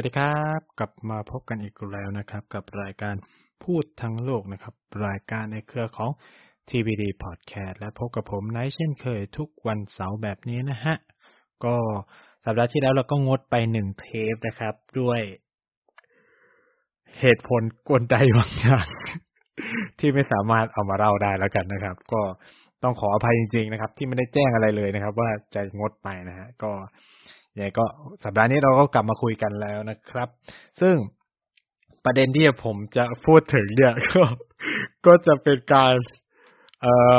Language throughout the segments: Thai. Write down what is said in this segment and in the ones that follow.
สวัสดีครับ กลับมาพบกันอีกแล้วนะครับ กับรายการพูดทั้งโลกนะครับ รายการในเครือของ TBD Podcast และพบกับผมไนท์เช่นเคยทุกวันเสาร์แบบนี้นะฮะ ก็สัปดาห์ที่แล้วเราก็งดไปหนึ่งเทปนะครับ ด้วยเหตุผลกวนใจบางอย่าง ที่ไม่สามารถเอามาเล่าได้แล้วกันนะครับ ก็ต้องขออภัยจริง ๆ นะครับ ที่ไม่ได้แจ้งอะไรเลยนะครับ ว่าจะงดไปนะฮะก็ ยังไงก็สัปดาห์นี้เราก็กลับมาคุยกันแล้วนะครับ ซึ่งประเด็นที่ผมจะพูดถึงเนี่ยก็ก็จะเป็นการเอ่อ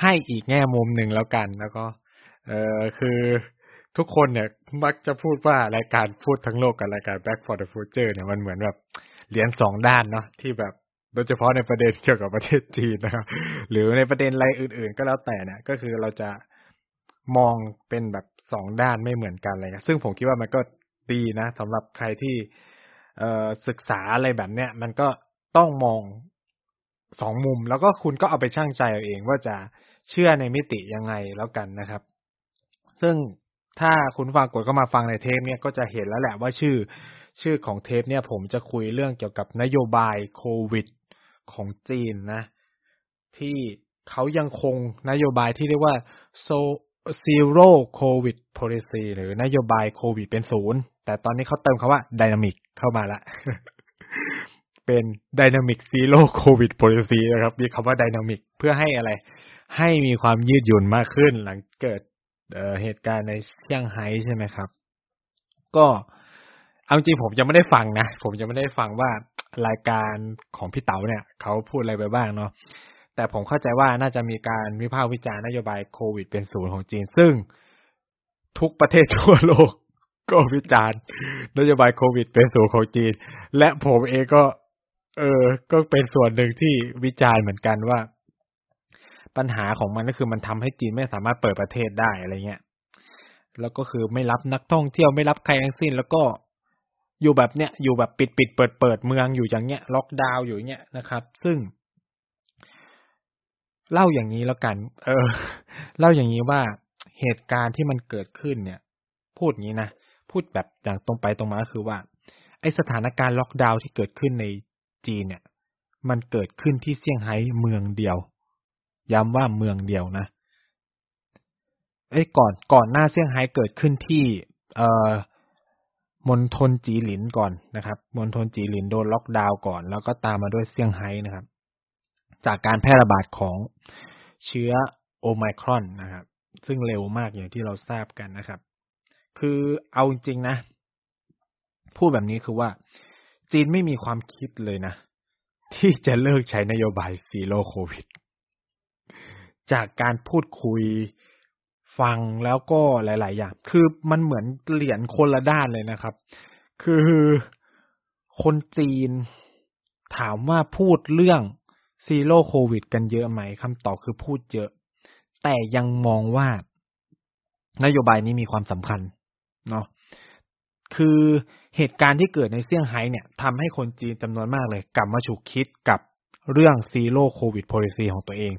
ให้อีกแง่มุมหนึ่งแล้วกันแล้วก็ เอ่อคือทุกคนเนี่ยมักจะพูดว่ารายการพูดทั้งโลกกับรายการ Back for the Future เนี่ยมันเหมือนแบบเหรียญสองด้านเนาะที่แบบโดยเฉพาะในประเด็นเกี่ยวกับประเทศจีนนะครับหรือในประเด็นอะไรอื่น ๆ ก็แล้วแต่เนี่ยก็คือเราจะมองเป็นแบบ สองด้านไม่เหมือนกันเลยนะซึ่งผมคิดว่ามันก็ดีนะสำหรับใครที่เศึกษาอะไรแบบเนี้ยมันก็ต้องมองสองมุม แล้วก็คุณก็เอาไปช่างใจเอาเองว่าจะเชื่อในมิติยังไงแล้วกันนะครับ ซึ่งถ้าคุณฟังกดก็มาฟังในเทปเนี่ยก็จะเห็นแล้วแหละว่าชื่อชื่อของเทปเนี่ยผมจะคุยเรื่องเกี่ยวกับนโยบายโควิดของจีนนะ ที่เขายังคงนโยบายที่เรียกว่า so zero covid policy หรือนโยบายโควิดเป็นศูนย์แต่ตอนนี้เขาเติมคาว่า dynamic เข้ามาละ เป็น dynamic zero covid policy นะครับ มีคำว่า dynamic เพื่อให้อะไร ให้มีความยืดหยุ่นมากขึ้นหลังเกิดเเหตุการณ์ในเซี่ยงไฮ้ใช่ไหมครับ ก็เอาจริงผมยังไม่ได้ฟังนะ ผมยังไม่ได้ฟังว่ารายการของพี่เต๋าเนี่ย เขาพูดอะไรไปบ้างเนาะ แต่ผมเข้าใจว่าน่าจะมีการวิพากษ์วิจารณ์นโยบายโควิดเป็นศูนย์ของจีน ซึ่งทุกประเทศทั่วโลกก็วิจารณ์นโยบายโควิดเป็นศูนย์ของจีน และผมเองก็ เออ ก็เป็นส่วนหนึ่งที่วิจารณ์เหมือนกันว่า ปัญหาของมันก็คือมันทำให้จีนไม่สามารถเปิดประเทศได้อะไรเงี้ย แล้วก็คือไม่รับนักท่องเที่ยวไม่รับใครทั้งสิ้น แล้วก็อยู่แบบเนี้ยอยู่แบบปิดปิดเปิดเปิดเมืองอยู่อย่างเงี้ยล็อกดาวน์อยู่เงี้ยนะครับ ซึ่ง เล่าอย่างนี้แล้วกัน เออ เล่าอย่างนี้ว่าเหตุการณ์ที่มันเกิดขึ้นเนี่ย พูดงี้นะ พูดแบบอย่างตรงไปตรงมาก็คือว่า ไอสถานการณ์ล็อกดาวน์ที่เกิดขึ้นในจีนเนี่ย มันเกิดขึ้นที่เซี่ยงไฮ้เมืองเดียว ย้ำว่าเมืองเดียวนะเอ้ก่อนก่อนหน้าเซี่ยงไฮ้เกิดขึ้นที่ เอ่อมณฑลจีหลินก่อนนะครับมณฑลจีหลินโดนล็อกดาวน์ก่อน แล้วก็ตามมาด้วยเซี่ยงไฮ้นะครับ จากการแพร่ระบาดของ เชื้อโอไมครอนนะครับ ซึ่งเร็วมากอย่างที่เราทราบกันนะครับ คือเอาจริงนะ พูดแบบนี้คือว่า จีนไม่มีความคิดเลยนะ ที่จะเลิกใช้นโยบาย zero COVID จากการพูดคุยฟังแล้วก็หลาย ๆ อย่าง คือมันเหมือนเหรียญคนละด้านเลยนะครับ คือคนจีนถามว่าพูดเรื่อง zero COVID กันเยอะไหมคำตอบคือพูดเยอะ แต่ยังมองว่านโยบายนี้มีความสำคัญเนาะคือเหตุการณ์ที่เกิดในเซี่ยงไฮ้เนี่ยทำให้คนจีนจำนวนมากเลย กลับมาฉุกคิดกับเรื่อง zero COVID policy ของตัวเอง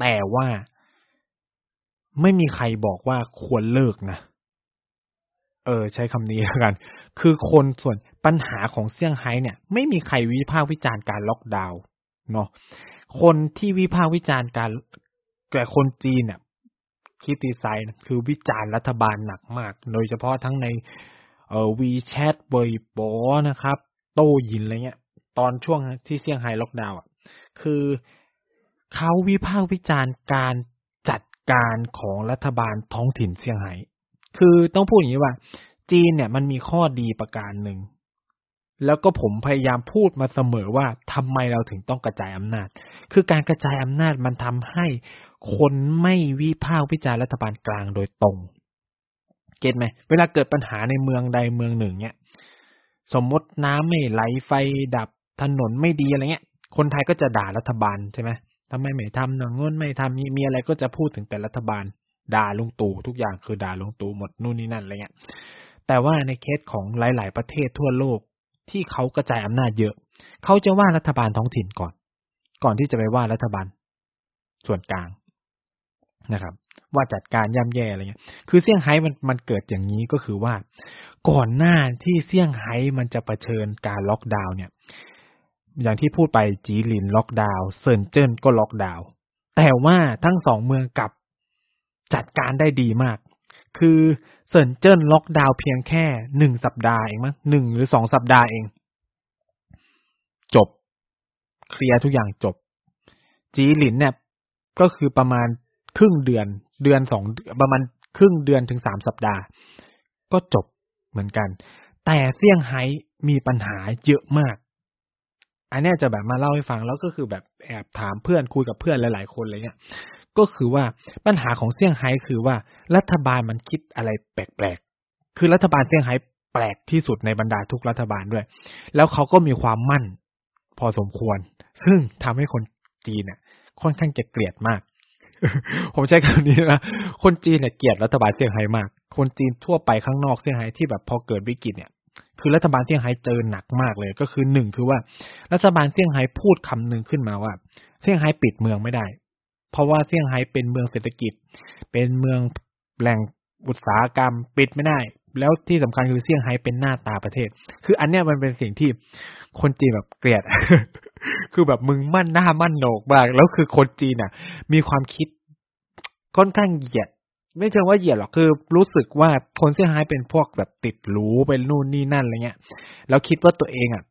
แต่ว่าไม่มีใครบอกว่าควรเลิกนะ เออ ใช้คำนี้แล้วกัน คือคนส่วนปัญหาของเซี่ยงไฮ้เนี่ย ไม่มีใครวิพากษ์วิจารณ์การล็อกดาวน์ เนาะคนที่วิพากษ์วิจารณ์การแต่คนจีนเนี่ยคิดตีไซน์คือวิจารณ์รัฐบาลหนักมาก โดยเฉพาะทั้งในเอ่อวีแชทเบย์บอนะครับ โต้ยินอะไรเงี้ย ตอนช่วงที่เซี่ยงไฮ้ล็อกดาวน์อะ คือเขาวิพากษ์วิจารณ์การจัดการของรัฐบาลท้องถิ่นเซี่ยงไฮ้คือต้องพูดอย่างนี้ว่า จีนเนี่ยมันมีข้อดีประการหนึ่ง แล้วก็ผมพยายามพูดมาเสมอว่าทำไมเราถึงต้องกระจายอำนาจ คือการกระจายอำนาจมันทำให้คนไม่วิพากษ์วิจารณ์รัฐบาลกลางโดยตรง เก็ตไหม เวลาเกิดปัญหาในเมืองใดเมืองหนึ่งเนี่ยสมมติน้ำไม่ไหลไฟดับถนนไม่ดีอะไรเงี้ย คนไทยก็จะด่ารัฐบาลใช่ไหมทำไมไม่ทำหนังเงินไม่ทำมีมีอะไรก็จะพูดถึงแต่รัฐบาล ด่าลุงตู่ทุกอย่างคือด่าลุงตู่หมดนู่นนี่นั่นอะไรเงี้ยแต่ว่าในเคสของหลาย ๆ ประเทศทั่วโลก ที่เขากระจายอำนาจเยอะ เขาจะว่ารัฐบาลท้องถิ่นก่อน ก่อนที่จะไปว่ารัฐบาลส่วนกลางนะครับ ว่าจัดการย่ำแย่อะไรเงี้ย คือเซี่ยงไฮ้มันมันเกิดอย่างนี้ก็คือว่า ก่อนหน้าที่เซี่ยงไฮ้มันจะเผชิญการล็อกดาวน์เนี่ย อย่างที่พูดไปจีหลินล็อกดาวน์เซินเจิ้นก็ล็อกดาวน์แต่ว่าทั้งสองเมืองกลับจัดการได้ดีมาก คือเซินเจิ้นล็อกดาวน์เพียงแค่หนึ่งสัปดาห์เองมั้งหนึ่งหรือสองสัปดาห์เอง จบ เคลียร์ทุกอย่างจบ จีหลินเนี่ย ก็คือประมาณครึ่งเดือนเดือนสองประมาณครึ่งเดือนถึงสามสัปดาห์ ก็จบเหมือนกัน แต่เซี่ยงไฮ้มีปัญหาเยอะมาก อันนี้จะแบบมาเล่าให้ฟังแล้วก็คือแบบแอบถามเพื่อนคุยกับเพื่อนหลาย ๆ คนอะไรเงี้ย ก็คือว่าปัญหาของเซี่ยงไฮ้คือว่ารัฐบาลมันคิดอะไรแปลกๆ คือรัฐบาลเซี่ยงไฮ้แปลกที่สุดในบรรดาทุกรัฐบาลด้วย แล้วเขาก็มีความมั่นพอสมควร ซึ่งทำให้คนจีนเนี่ยค่อนข้างจะเกลียดมาก ผมใช้คำนี้นะ คนจีนเนี่ยเกลียดรัฐบาลเซี่ยงไฮ้มาก คนจีนทั่วไปข้างนอกเซี่ยงไฮ้ที่แบบพอเกิดวิกฤตเนี่ย คือรัฐบาลเซี่ยงไฮ้เจอหนักมากเลย ก็คือหนึ่งคือว่ารัฐบาลเซี่ยงไฮ้พูดคำหนึ่งขึ้นมาว่า เซี่ยงไฮ้ปิดเมืองไม่ได้ เพราะว่าเซี่ยงไฮ้เป็นเมืองเศรษฐกิจ เป็นเมืองแหล่งอุตสาหกรรมปิดไม่ได้ แล้วที่สำคัญคือเซี่ยงไฮ้เป็นหน้าตาประเทศ คืออันเนี้ยมันเป็นสิ่งที่คนจีนแบบเกลียด คือแบบมึงมั่นหน้ามั่นโหนกมากแล้วคือคนจีนอะ มีความคิดค่อนข้างเหยียด ไม่เชิงว่าเหยียดหรอกคือ รู้สึกว่าคนเซี่ยงไฮ้เป็นพวกแบบติดหรูเป็นนู่นนี่นั่นอะไรเงี้ยแล้วคิดว่าตัวเองอะ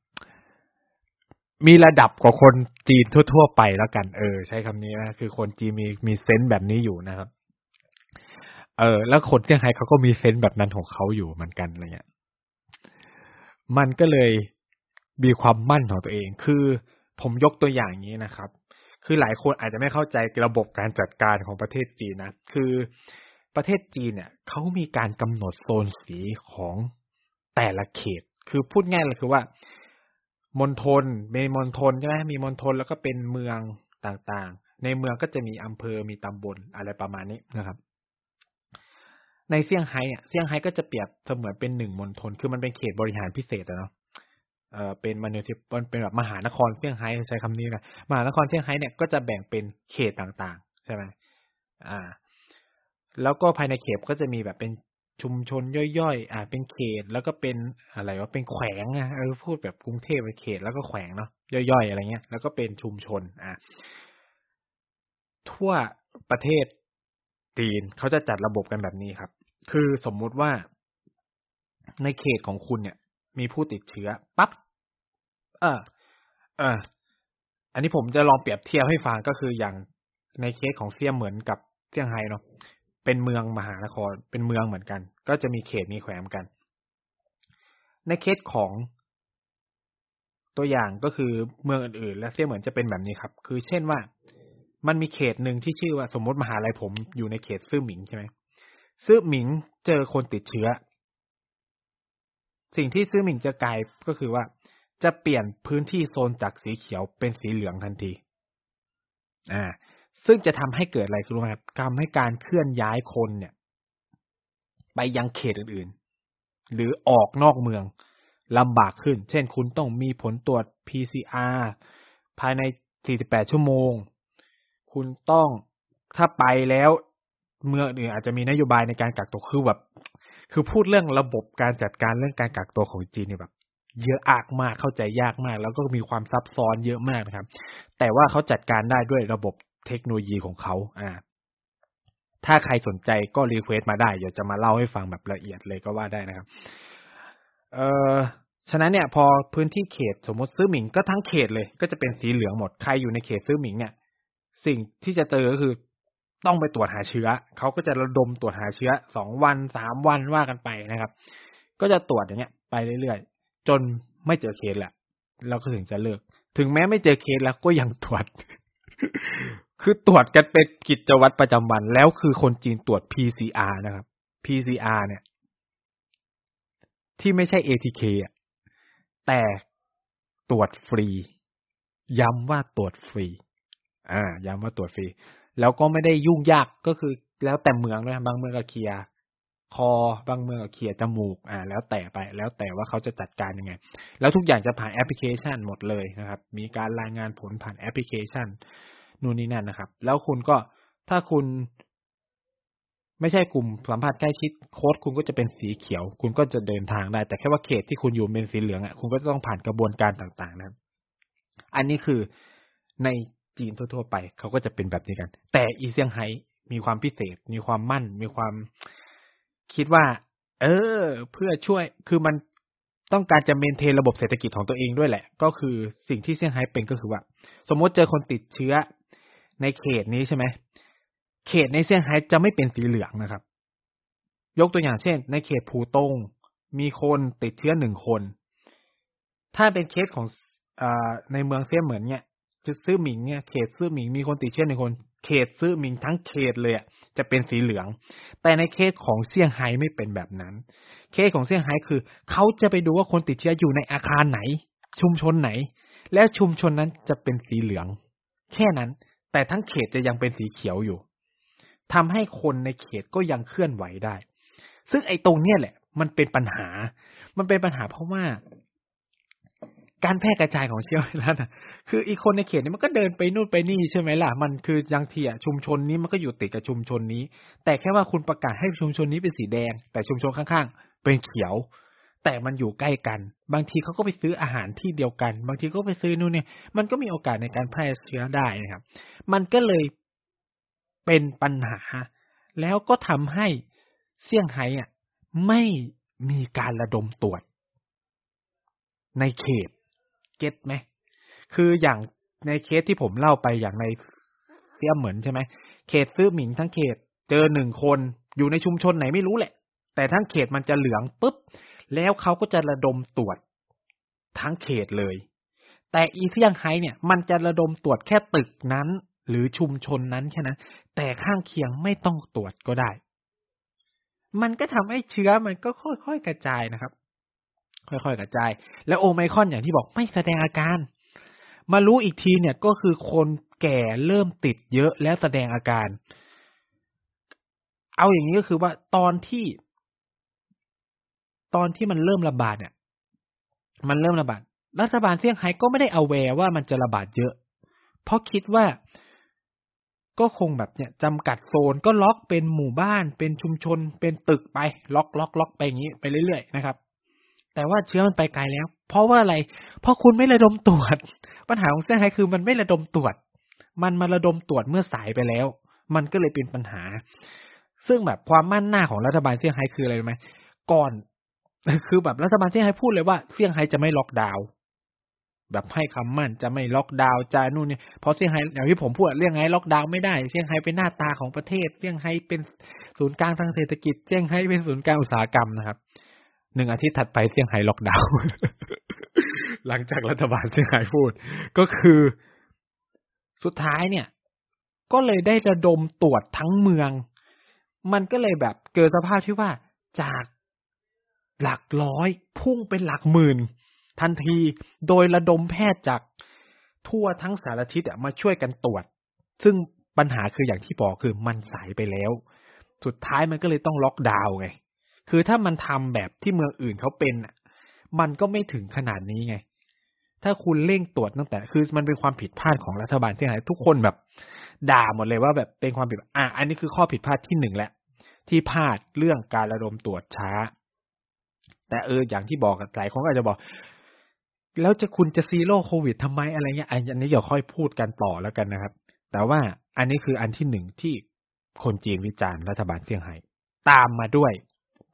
มีระดับกว่าคนจีนทั่ว ๆ ไปแล้วกัน เออ ใช้คำนี้นะคือคนจีนมีมีเซนส์แบบนี้อยู่นะครับ เออ แล้วคนเซี่ยงไฮ้เขาก็มีเซนส์แบบนั้นของเขาอยู่เหมือนกันอะไรเงี้ยมันก็เลยมีความมั่นของตัวเอง คือผมยกตัวอย่างนี้นะครับ คือหลายคนอาจจะไม่เข้าใจระบบการจัดการของประเทศจีนนะ คือประเทศจีนเนี่ยเขามีการกำหนดโซนสีของแต่ละเขต คือพูดง่ายเลยคือว่า มณฑลมีมณฑลใช่ไหมมีมณฑลแล้วก็เป็นเมืองต่างๆ ในเมืองก็จะมีอำเภอมีตำบลอะไรประมาณนี้นะครับ ในเซี่ยงไฮ้อะเซี่ยงไฮ้ก็จะเปรียบเสมือนเป็นหนึ่งมณฑลคือมันเป็นเขตบริหารพิเศษอะเนาะเออเป็นมันเป็นแบบมหานครเซี่ยงไฮ้ใช้คำนี้นะมหานครเซี่ยงไฮ้เนี่ยก็จะแบ่งเป็นเขตต่างๆ ใช่ไหมอ่า แล้วก็ภายในเขตก็จะมีแบบเป็น ชุมชนย่อยๆอ่าเป็นเขตแล้วก็เป็นอะไรว่าเป็นแขวงอะเออพูดแบบกรุงเทพเป็นเขตแล้วก็แขวงเนาะย่อยๆ อะไรเงี้ย แล้วก็เป็นชุมชนอ่าทั่วประเทศจีนเขาจะจัดระบบกันแบบนี้ครับ คือสมมุติว่าในเขตของคุณเนี่ย มีผู้ติดเชื้อปั๊บเออเอออันนี้ผมจะลองเปรียบเทียบให้ฟังก็คืออย่างในเคสของเซี่ยเหมือนกับเซี่ยงไฮ้เนาะ เป็นเมืองมหานคร เป็นเมืองเหมือนกัน ก็จะมีเขตมีแขวงกัน ในเคสของตัวอย่างก็คือเมืองอื่นๆ และเซี่ยเหมือนจะเป็นแบบนี้ครับ คือเช่นว่ามันมีเขตหนึ่งที่ชื่อว่าสมมติมหาลัยผมอยู่ในเขตซื่อหมิงใช่ไหมซื่อหมิงเจอคนติดเชื้อ สิ่งที่ซื้อหมิงจะกลายก็คือว่า จะเปลี่ยนพื้นที่โซนจากสีเขียวเป็นสีเหลืองทันที อ่า ซึ่งจะทำให้เกิดอะไรคือรู้ไหมครับทำให้การเคลื่อนย้ายคนเนี่ย ไปยังเขตอื่นๆ หรือออกนอกเมืองลำบากขึ้น เช่น คุณต้องมีผลตรวจ PCR ภายใน 48 ชั่วโมง คุณต้องถ้าไปแล้วเมืองอื่นอาจจะมีนโยบายในการกักตัวคือแบบ คือพูดเรื่องระบบการจัดการเรื่องการกักตัวของจีนเนี่ยแบบเยอะอากมากเข้าใจยากมาก แล้วก็มีความซับซ้อนเยอะมากนะครับ แต่ว่าเขาจัดการได้ด้วยระบบ เทคโนโลยีของเขาอ่าถ้าใครสนใจก็ request มาได้ เดี๋ยวจะมาเล่าให้ฟังแบบละเอียดเลยก็ว่าได้นะครับ เอ่อ ฉะนั้นเนี่ย พอพื้นที่เขตสมมติซือหมิงก็ทั้งเขตเลย ก็จะเป็นสีเหลืองหมด ใครอยู่ในเขตซือหมิงเนี่ย สิ่งที่จะเจอก็คือต้องไปตรวจหาเชื้อ เขาก็จะระดมตรวจหาเชื้อสองวันสามวันว่ากันไปนะครับ ก็จะตรวจอย่างเงี้ย ไปเรื่อยๆ จนไม่เจอเคสแหละเราก็ถึงจะเลิก ถึงแม้ไม่เจอเคสแล้วก็ยังตรวจ คือตรวจกันเป็นกิจวัตรประจำวัน แล้วคือคนจีนตรวจ PCR นะครับ PCR เนี่ย ที่ไม่ใช่ ATK อะแต่ตรวจฟรี ย้ำว่าตรวจฟรี อ่า ย้ำว่าตรวจฟรี แล้วก็ไม่ได้ยุ่งยากก็คือ แล้วแต่เมืองด้วยบางเมืองก็เคลียร์คอบางเมืองก็เคลียร์จมูก อ่า แล้วแต่ไป แล้วแต่ว่าเขาจะจัดการยังไง แล้วทุกอย่างจะผ่านแอปพลิเคชันหมดเลยนะครับ มีการรายงานผลผ่านแอปพลิเคชัน นู่นนี่นั่นนะครับ แล้วคุณก็ถ้าคุณไม่ใช่กลุ่มสัมผัสใกล้ชิดโค้ดคุณก็จะเป็นสีเขียว คุณก็จะเดินทางได้ แต่แค่ว่าเขตที่คุณอยู่เป็นสีเหลืองอะคุณก็ต้องผ่านกระบวนการต่างๆ นะครับอันนี้คือในจีนทั่วๆไปเขาก็จะเป็นแบบนี้กัน แต่อีเซี่ยงไฮ้มีความพิเศษ มีความมั่น มีความคิดว่า เออ เพื่อช่วยคือมันต้องการจะเมนเทนระบบเศรษฐกิจของตัวเองด้วยแหละ ก็คือสิ่งที่เซี่ยงไฮ้เป็นก็คือว่า สมมติเจอคนติดเชื้อ ในเขตนี้ใช่ไหมเขตในเซี่ยงไฮ้จะไม่เป็นสีเหลืองนะครับ ยกตัวอย่างเช่น ในเขตผูตงมีคนติดเชื้อหนึ่งคน ถ้าเป็นเคสของอในเมืองเซี่ยเหมือนเนี่ยจะซื้อหมิงเนี่ยเขตซื้อหมิงมีคนติดเชื้อหนึ่งคน เขตซื้อหมิงทั้งเขตเลยจะเป็นสีเหลือง แต่ในเคสของเซี่ยงไฮ้ไม่เป็นแบบนั้น เคสของเซี่ยงไฮ้คือเขาจะไปดูว่าคนติดเชื้ออยู่ในอาคารไหน ชุมชนไหน แล้วชุมชนนั้นจะเป็นสีเหลือง แค่นั้น แต่ทั้งเขตจะยังเป็นสีเขียวอยู่ทำให้คนในเขตก็ยังเคลื่อนไหวได้ ซึ่งไอ้ตรงเนี้ยแหละ มันเป็นปัญหา มันเป็นปัญหาเพราะว่า การแพร่กระจายของเชื้อไวรัสคืออีกคนในเขตนี้มันก็เดินไปนู่นไปนี่ใช่ไหมล่ะ มันคือยังเทียชุมชนนี้มันก็อยู่ติดกับชุมชนนี้ แต่แค่ว่าคุณประกาศให้ชุมชนนี้เป็นสีแดง แต่ชุมชนข้างๆ เป็นเขียว แต่มันอยู่ใกล้กัน บางทีเขาก็ไปซื้ออาหารที่เดียวกัน บางทีก็ไปซื้อนู่นเนี่ยมันก็มีโอกาสในการแพร่เชื้อได้นะครับ มันก็เลยเป็นปัญหา แล้วก็ทำให้เซี่ยงไฮ้อะไม่มีการระดมตรวจ ในเขตเก็ตไหมคืออย่างในเคสที่ผมเล่าไปอย่างในเซี่ยเหมือนใช่ไหมเขตซื้อหมิงทั้งเขตเจอหนึ่งคนอยู่ในชุมชนไหนไม่รู้แหละ แต่ทั้งเขตมันจะเหลืองปุ๊บ แล้วเขาก็จะระดมตรวจทั้งเขตเลย แต่อีเซี่ยงไฮ้เนี่ย มันจะระดมตรวจแค่ตึกนั้น หรือชุมชนนั้นแค่นั้นแต่ข้างเคียงไม่ต้องตรวจก็ได้ มันก็ทำให้เชื้อมันก็ค่อยๆกระจายนะครับ ค่อยๆกระจาย แล้วโอไมคอนอย่างที่บอกไม่แสดงอาการ มารู้อีกทีเนี่ยก็คือคนแก่เริ่มติดเยอะแล้วแสดงอาการ เอาอย่างนี้ก็คือว่าตอนที่ ตอนที่มันเริ่มระบาดเนี่ย มันเริ่มระบาด รัฐบาลเซี่ยงไฮ้ก็ไม่ได้เอาแวว่ามันจะระบาดเยอะ เพราะคิดว่าก็คงแบบเนี่ยจำกัดโซนก็ล็อกเป็นหมู่บ้าน เป็นชุมชน เป็นตึกไป ล็อกล็อกล็อกไปอย่างนี้ไปเรื่อยๆนะครับ แต่ว่าเชื้อมันไปไกลแล้ว เพราะว่าอะไร เพราะคุณไม่ระดมตรวจ ปัญหาของเซี่ยงไฮ้คือมันไม่ระดมตรวจ มันมาระดมตรวจเมื่อสายไปแล้ว มันก็เลยเป็นปัญหา ซึ่งแบบความมั่นหน้าของรัฐบาลเซี่ยงไฮ้คืออะไรไหมก่อน คือแบบรัฐบาลเซี่ยงไฮ้พูดเลยว่าเซี่ยงไฮ้จะไม่ล็อกดาวน์แบบให้คำมั่นจะไม่ล็อกดาวน์จะนู่นเนี่ยเพราะเซี่ยงไฮ้อย่างที่ผมพูดเรื่องไงล็อกดาวน์ไม่ได้เซี่ยงไฮ้เป็นหน้าตาของประเทศเซี่ยงไฮ้เป็นศูนย์กลางทางเศรษฐกิจเซี่ยงไฮ้เป็นศูนย์กลางอุตสาหกรรมนะครับหนึ่งอาทิตย์ถัดไปเซี่ยงไฮ้ล็อกดาวน์หลังจากรัฐบาลเซี่ยงไฮ้พูด ก็คือสุดท้ายเนี่ย ก็เลยได้ระดมตรวจทั้งเมือง มันก็เลยแบบเกิดสภาพที่ว่าจาก หลักร้อย พุ่งเป็นหลักหมื่น ทันทีโดยระดมแพทย์จากทั่วทั้งสารทิศมาช่วยกันตรวจ ซึ่งปัญหาคืออย่างที่บอกคือมันสายไปแล้ว สุดท้ายมันก็เลยต้องล็อกดาวน์ไง คือถ้ามันทำแบบที่เมืองอื่นเขาเป็นมันก็ไม่ถึงขนาดนี้ไง ถ้าคุณเร่งตรวจตั้งแต่ คือมันเป็นความผิดพลาดของรัฐบาลที่ไหนทุกคนแบบ ด่าหมดเลยว่าแบบเป็นความผิด อะ อันนี้คือข้อผิดพลาดที่หนึ่งแหละ ที่พลาดเรื่องการระดมตรวจช้า แต่เอออย่างที่บอกหลายคนก็อาจจะบอก แล้วจะคุณจะซีโร่โควิดทำไมอะไรเงี้ยอันนี้เดี๋ยวค่อยพูดกันต่อแล้วกันนะครับ แต่ว่าอันนี้คืออันที่หนึ่งที่คนจีนวิจารณ์รัฐบาลเซี่ยงไฮ้ตามมาด้วย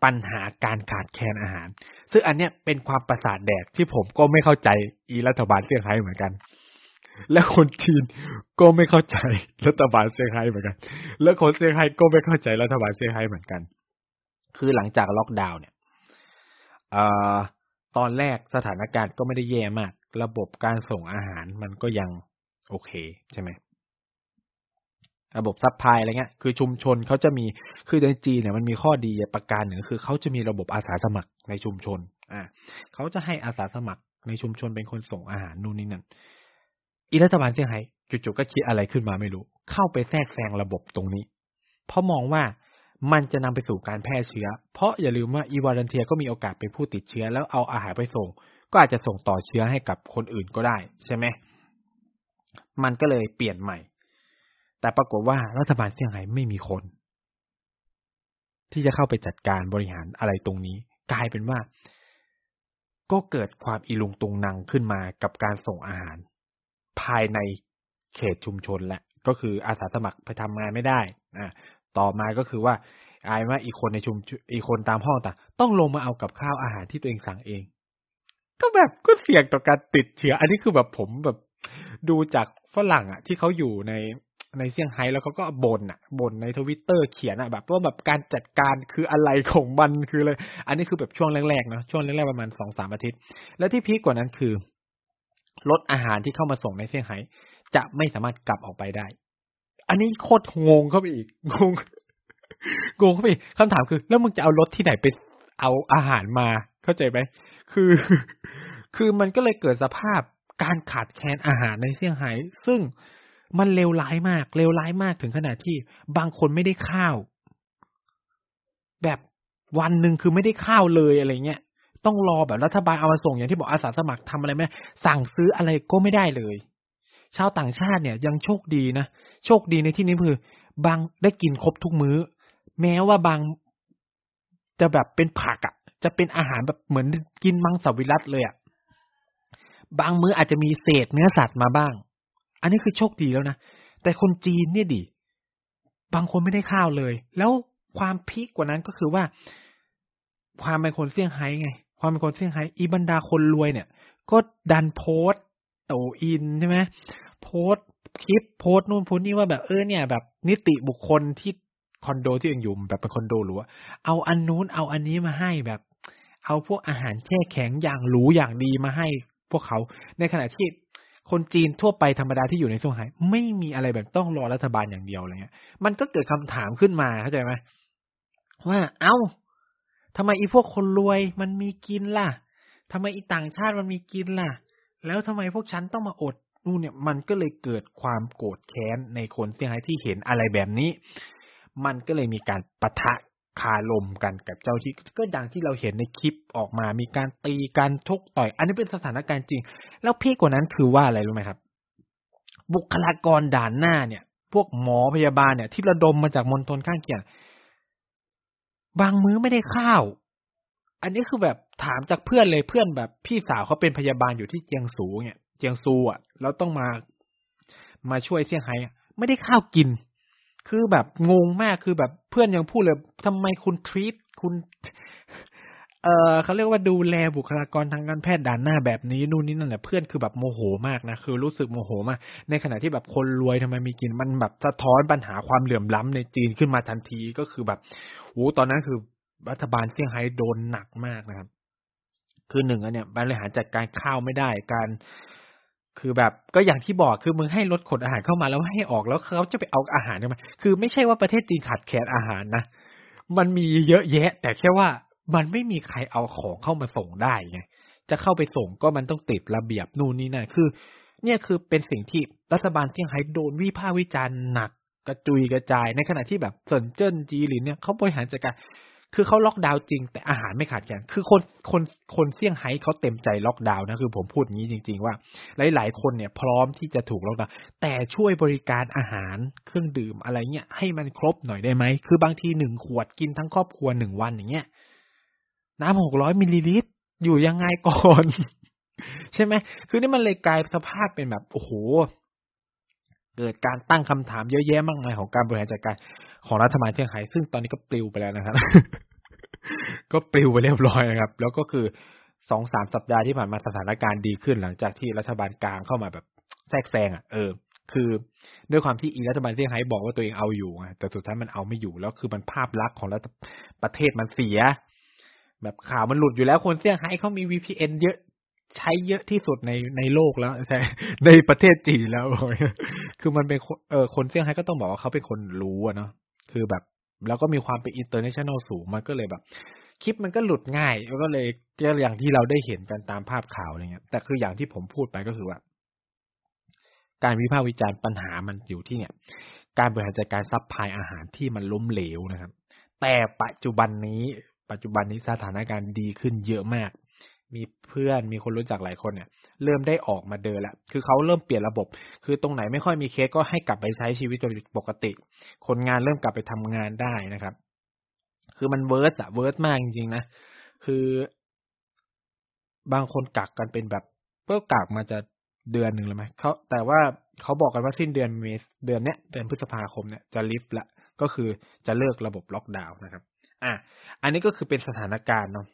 ปัญหาการขาดแคลนอาหาร ซึ่งอันเนี้ยเป็นความประสาทแดกที่ผมก็ไม่เข้าใจอีรัฐบาลเซี่ยงไฮ้เหมือนกัน และคนจีนก็ไม่เข้าใจรัฐบาลเซี่ยงไฮ้เหมือนกัน และคนเซี่ยงไฮ้ก็ไม่เข้าใจรัฐบาลเซี่ยงไฮ้เหมือนกัน คือหลังจากล็อกดาวน์เนี่ย ตอนแรกสถานการณ์ก็ไม่ได้แย่มาก ระบบการส่งอาหารมันก็ยังโอเคใช่ไหมระบบ supply อะไรเงี้ย คือชุมชนเขาจะมี คือในจีนเนี่ยมันมีข้อดีประการหนึ่งคือเขาจะมีระบบอาสาสมัครในชุมชน อ่าเขาจะให้อาสาสมัครในชุมชนเป็นคนส่งอาหารนู่นนี่นั่น อีรัฐบาลเซี่ยงไฮ้จู่ๆก็คิดอะไรขึ้นมาไม่รู้ เข้าไปแทรกแซงระบบตรงนี้ เพราะมองว่า มันจะนำไปสู่การแพร่เชื้อ เพราะอย่าลืมว่าอีวารันเทียก็มีโอกาสเป็นผู้ติดเชื้อ แล้วเอาอาหารไปส่ง ก็อาจจะส่งต่อเชื้อให้กับคนอื่นก็ได้ ใช่ไหม มันก็เลยเปลี่ยนใหม่ แต่ปรากฏว่ารัฐบาลเซี่ยงไฮ้ไม่มีคน ที่จะเข้าไปจัดการบริหารอะไรตรงนี้ กลายเป็นว่า ก็เกิดความอีลุงตุงนังขึ้นมากับการส่งอาหาร ภายในเขตชุมชนแหละก็คืออาสาสมัครไปทำงานไม่ได้อ่า ต่อมาก็คือว่าอายว่าอีกคนในชุมอีกคนตามห้องต่างต้องลงมาเอากับข้าวอาหารที่ตัวเองสั่งเอง ก็แบบก็เสี่ยงต่อการติดเชื้อ อันนี้คือแบบผมแบบดูจากฝรั่งอะ ที่เขาอยู่ในในเซี่ยงไฮ้แล้วเขาก็บ่นอะบ่นในทวิตเตอร์เขียนอะแบบว่าแบบการจัดการคืออะไรของมันคืออะไรอันนี้คือแบบช่วงแรกๆนะช่วงแรกๆประมาณสองสามอาทิตย์ แล้วที่พีกกว่านั้นคือรถอาหารที่เข้ามาส่งในเซี่ยงไฮ้จะไม่สามารถกลับออกไปได้ อันนี้โคตรงงเข้าไปอีกงงงงเข้าไปคำถามคือ แล้วมึงจะเอารถที่ไหนไปเอาอาหารมา เข้าใจไหมคือ คือมันก็เลยเกิดสภาพการขาดแคลนอาหารในเซี่ยงไฮ้ซึ่งมันเลวร้ายมากเลวร้ายมากถึงขนาดที่บางคนไม่ได้ข้าว แบบวันหนึ่งคือไม่ได้ข้าวเลยอะไรเงี้ยต้องรอแบบรัฐบาลเอามาส่งอย่างที่บอกอาสาสมัครทำอะไรไม่สั่งซื้ออะไรก็ไม่ได้เลย ชาวต่างชาติเนี่ยยังโชคดีนะ โชคดีในที่นี้คือ บางได้กินครบทุกมื้อ แม้ว่าบางจะแบบเป็นผักอะ่ะ จะเป็นอาหารแบบเหมือนกินมังสวิรัตเลยอะ่ะบางมื้ออาจจะมีเศษเนื้อสัตว์มาบ้าง อันนี้คือโชคดีแล้วนะ แต่คนจีนเนี่ยดิ บางคนไม่ได้ข้าวเลย แล้วความ peak กว่านั้นก็คือว่า ความเป็นคนเซี่ยงไฮ้ไง ความเป็นคนเซี่ยงไฮ้อีบรรดาคนรวยเนี่ย ก็ดันโพสต์โต่วอินใช่ไหมโพสต์ คลิปโพสต์นู่นโพสต์นี่ว่าแบบเออเนี่ยแบบนิติบุคคลที่คอนโดที่เองอยู่แบบเป็นคอนโดหรูว่าเอาอันนู้นเอาอันนี้มาให้แบบ เอาพวกอาหารแช่แข็งอย่างหรูอย่างดีมาให้พวกเขา ในขณะที่คนจีนทั่วไปธรรมดาที่อยู่ในซ่วงไฮ้ไม่มีอะไรแบบต้องรอรัฐบาลอย่างเดียวอะไรเงี้ย มันก็เกิดคำถามขึ้นมาเข้าใจไหมว่าเอา้าทำไมอีพวกคนรวยมันมีกินล่ะทำไมอีต่างชาติมันมีกินล่ะ แล้วทำไมพวกฉันต้องมาอด นู่นเนี่ยมันก็เลยเกิดความโกรธแค้นในคนเซี่ยงไฮ้ที่เห็นอะไรแบบนี้ มันก็เลยมีการปะทะคาลมกันกับเจ้าที่ก็ดังที่เราเห็นในคลิปออกมา มีการตีกันทุกต่อย อันนี้เป็นสถานการณ์จริง แล้วพี่กว่านั้นคือว่าอะไรรู้ไหมครับ บุคลากรด่านหน้าเนี่ย พวกหมอพยาบาลเนี่ย ที่ระดมมาจากมณฑลข้างเคียงบางมื้อไม่ได้ข้าว อันนี้คือแบบถามจากเพื่อนเลยเพื่อนแบบพี่สาวเขาเป็นพยาบาลอยู่ที่เจียงสูเนี่ย เจียงซูอะ แล้วต้องมา มาช่วยเซี่ยงไฮ้ไม่ได้ข้าวกิน คือแบบงงมากคือแบบเพื่อนยังพูดเลยทำไมคุณทรีตคุณ เออเขาเรียกว่าดูแลบุคลากรทางการแพทย์ด่านหน้าแบบนี้นู่นนี่นั่นแหละเพื่อนคือแบบโมโหมากนะคือรู้สึกโมโหมาก ในขณะที่แบบคนรวยทำไมมีกินมันแบบสะท้อนปัญหาความเหลื่อมล้ำในจีนขึ้นมาทันทีก็คือแบบโอ้ตอนนั้นคือรัฐบาลเซี่ยงไฮ้โดนหนักมากนะครับ คือหนึ่งอันเนี้ยบริหารจัดการข้าวไม่ได้ การ คือแบบก็อย่างที่บอกคือมึงให้รถขนอาหารเข้ามาแล้วให้ออกแล้วเขาจะไปเอาอาหารมาคือไม่ใช่ว่าประเทศจีนขาดแคลนอาหารนะมันมีเยอะแยะ แต่แค่ว่ามันไม่มีใครเอาของเข้ามาส่งได้ไงจะเข้าไปส่งก็มันต้องติดระเบียบนู่นนี่นั่นคือ เนี่ยคือเป็นสิ่งที่รัฐบาลเซี่ยงไฮ้โดนวิพากษ์วิจารณ์หนักกระจุยกระจายในขณะที่แบบเซินเจิ้นจีหลินเนี่ยเขาบริหารจัดการ คือเขาล็อกดาวน์จริง แต่อาหารไม่ขาดแคลนคือคนคนคนเซี่ยงไฮ้เขาเต็มใจล็อกดาวน์นะคือผมพูดอย่างนี้จริง ๆ ว่า หลาย ๆ คนเนี่ยพร้อมที่จะถูกล็อกดาวน์แต่ช่วยบริการอาหารเครื่องดื่มอะไรเงี้ยให้มันครบหน่อยได้ไหมคือบางทีหนึ่งขวดกินทั้งครอบครัวหนึ่งวันอย่างเงี้ยน้ำหกร้อยมิลลิลิตรอยู่ยังไงก่อน ใช่ไหมคือนี่มันเลยกลายสภาพเป็นแบบโอ้โหเกิดการตั้งคำถามเยอะแยะมากมายของการบริหารจัดการ ของรัฐบาลเซี่ยงไฮ้ซึ่งตอนนี้ก็ปลิวไปแล้วนะครับ ก็ปลิวไปเรียบร้อยนะครับ แล้วก็คือสองสามสัปดาห์ที่ผ่านมาสถานการณ์ดีขึ้นหลังจากที่รัฐบาลกลางเข้ามาแบบแทรกแซงอะเออคือด้วยความที่อีรัฐบาลเซี่ยงไฮ้บอกว่าตัวเองเอาอยู่ไงแต่สุดท้ายมันเอาไม่อยู่ แล้วคือมันภาพลักษณ์ของรัฐประเทศมันเสีย แบบข่าวมันหลุดอยู่แล้วคนเซี่ยงไฮ้เขามี VPN เยอะใช้เยอะที่สุดในในโลกแล้วใช่ในประเทศจีนแล้ว คือมันเป็นเออคนเซี่ยงไฮ้ก็ต้องบอกว่าเขาเป็นคนรู้อะเนาะ คือแบบ แล้วก็มีความเป็น international สูงมันก็เลยแบบ คลิปมันก็หลุดง่ายแล้วก็เลยเจออย่างที่เราได้เห็นกันตามภาพข่าวอะไรเงี้ยแต่คืออย่างที่ผมพูดไปก็คือว่า การวิพากษ์วิจารณ์ปัญหามันอยู่ที่เนี่ย การบริหารจัดการ supply อาหารที่มันล้มเหลวนะครับ แต่ปัจจุบันนี้ปัจจุบันนี้สถานการณ์ดีขึ้นเยอะมาก มีเพื่อนมีคนรู้จักหลายคนเนี่ย เริ่มได้ออกมาเดินแล้ว คือเขาเริ่มเปลี่ยนระบบ คือตรงไหนไม่ค่อยมีเคสก็ให้กลับไปใช้ชีวิตปกติ คนงานเริ่มกลับไปทำงานได้นะครับคคือมัน worst อะ worst มากจริงๆนะ คือบางคนกักกันเป็นแบบเพิ่งกักมาจะเดือนหนึ่งเลยไหมเขาแต่ว่าเขาบอกกันว่าสิ้นเดือนเมษเดือนเนี้ยเดือนพฤษภาคมเนี่ยจะลิฟต์ละ ก็คือจะเลิกระบบล็อกดาวน์นะครับ อะ อันนี้ก็คือเป็นสถานการณ์เนาะ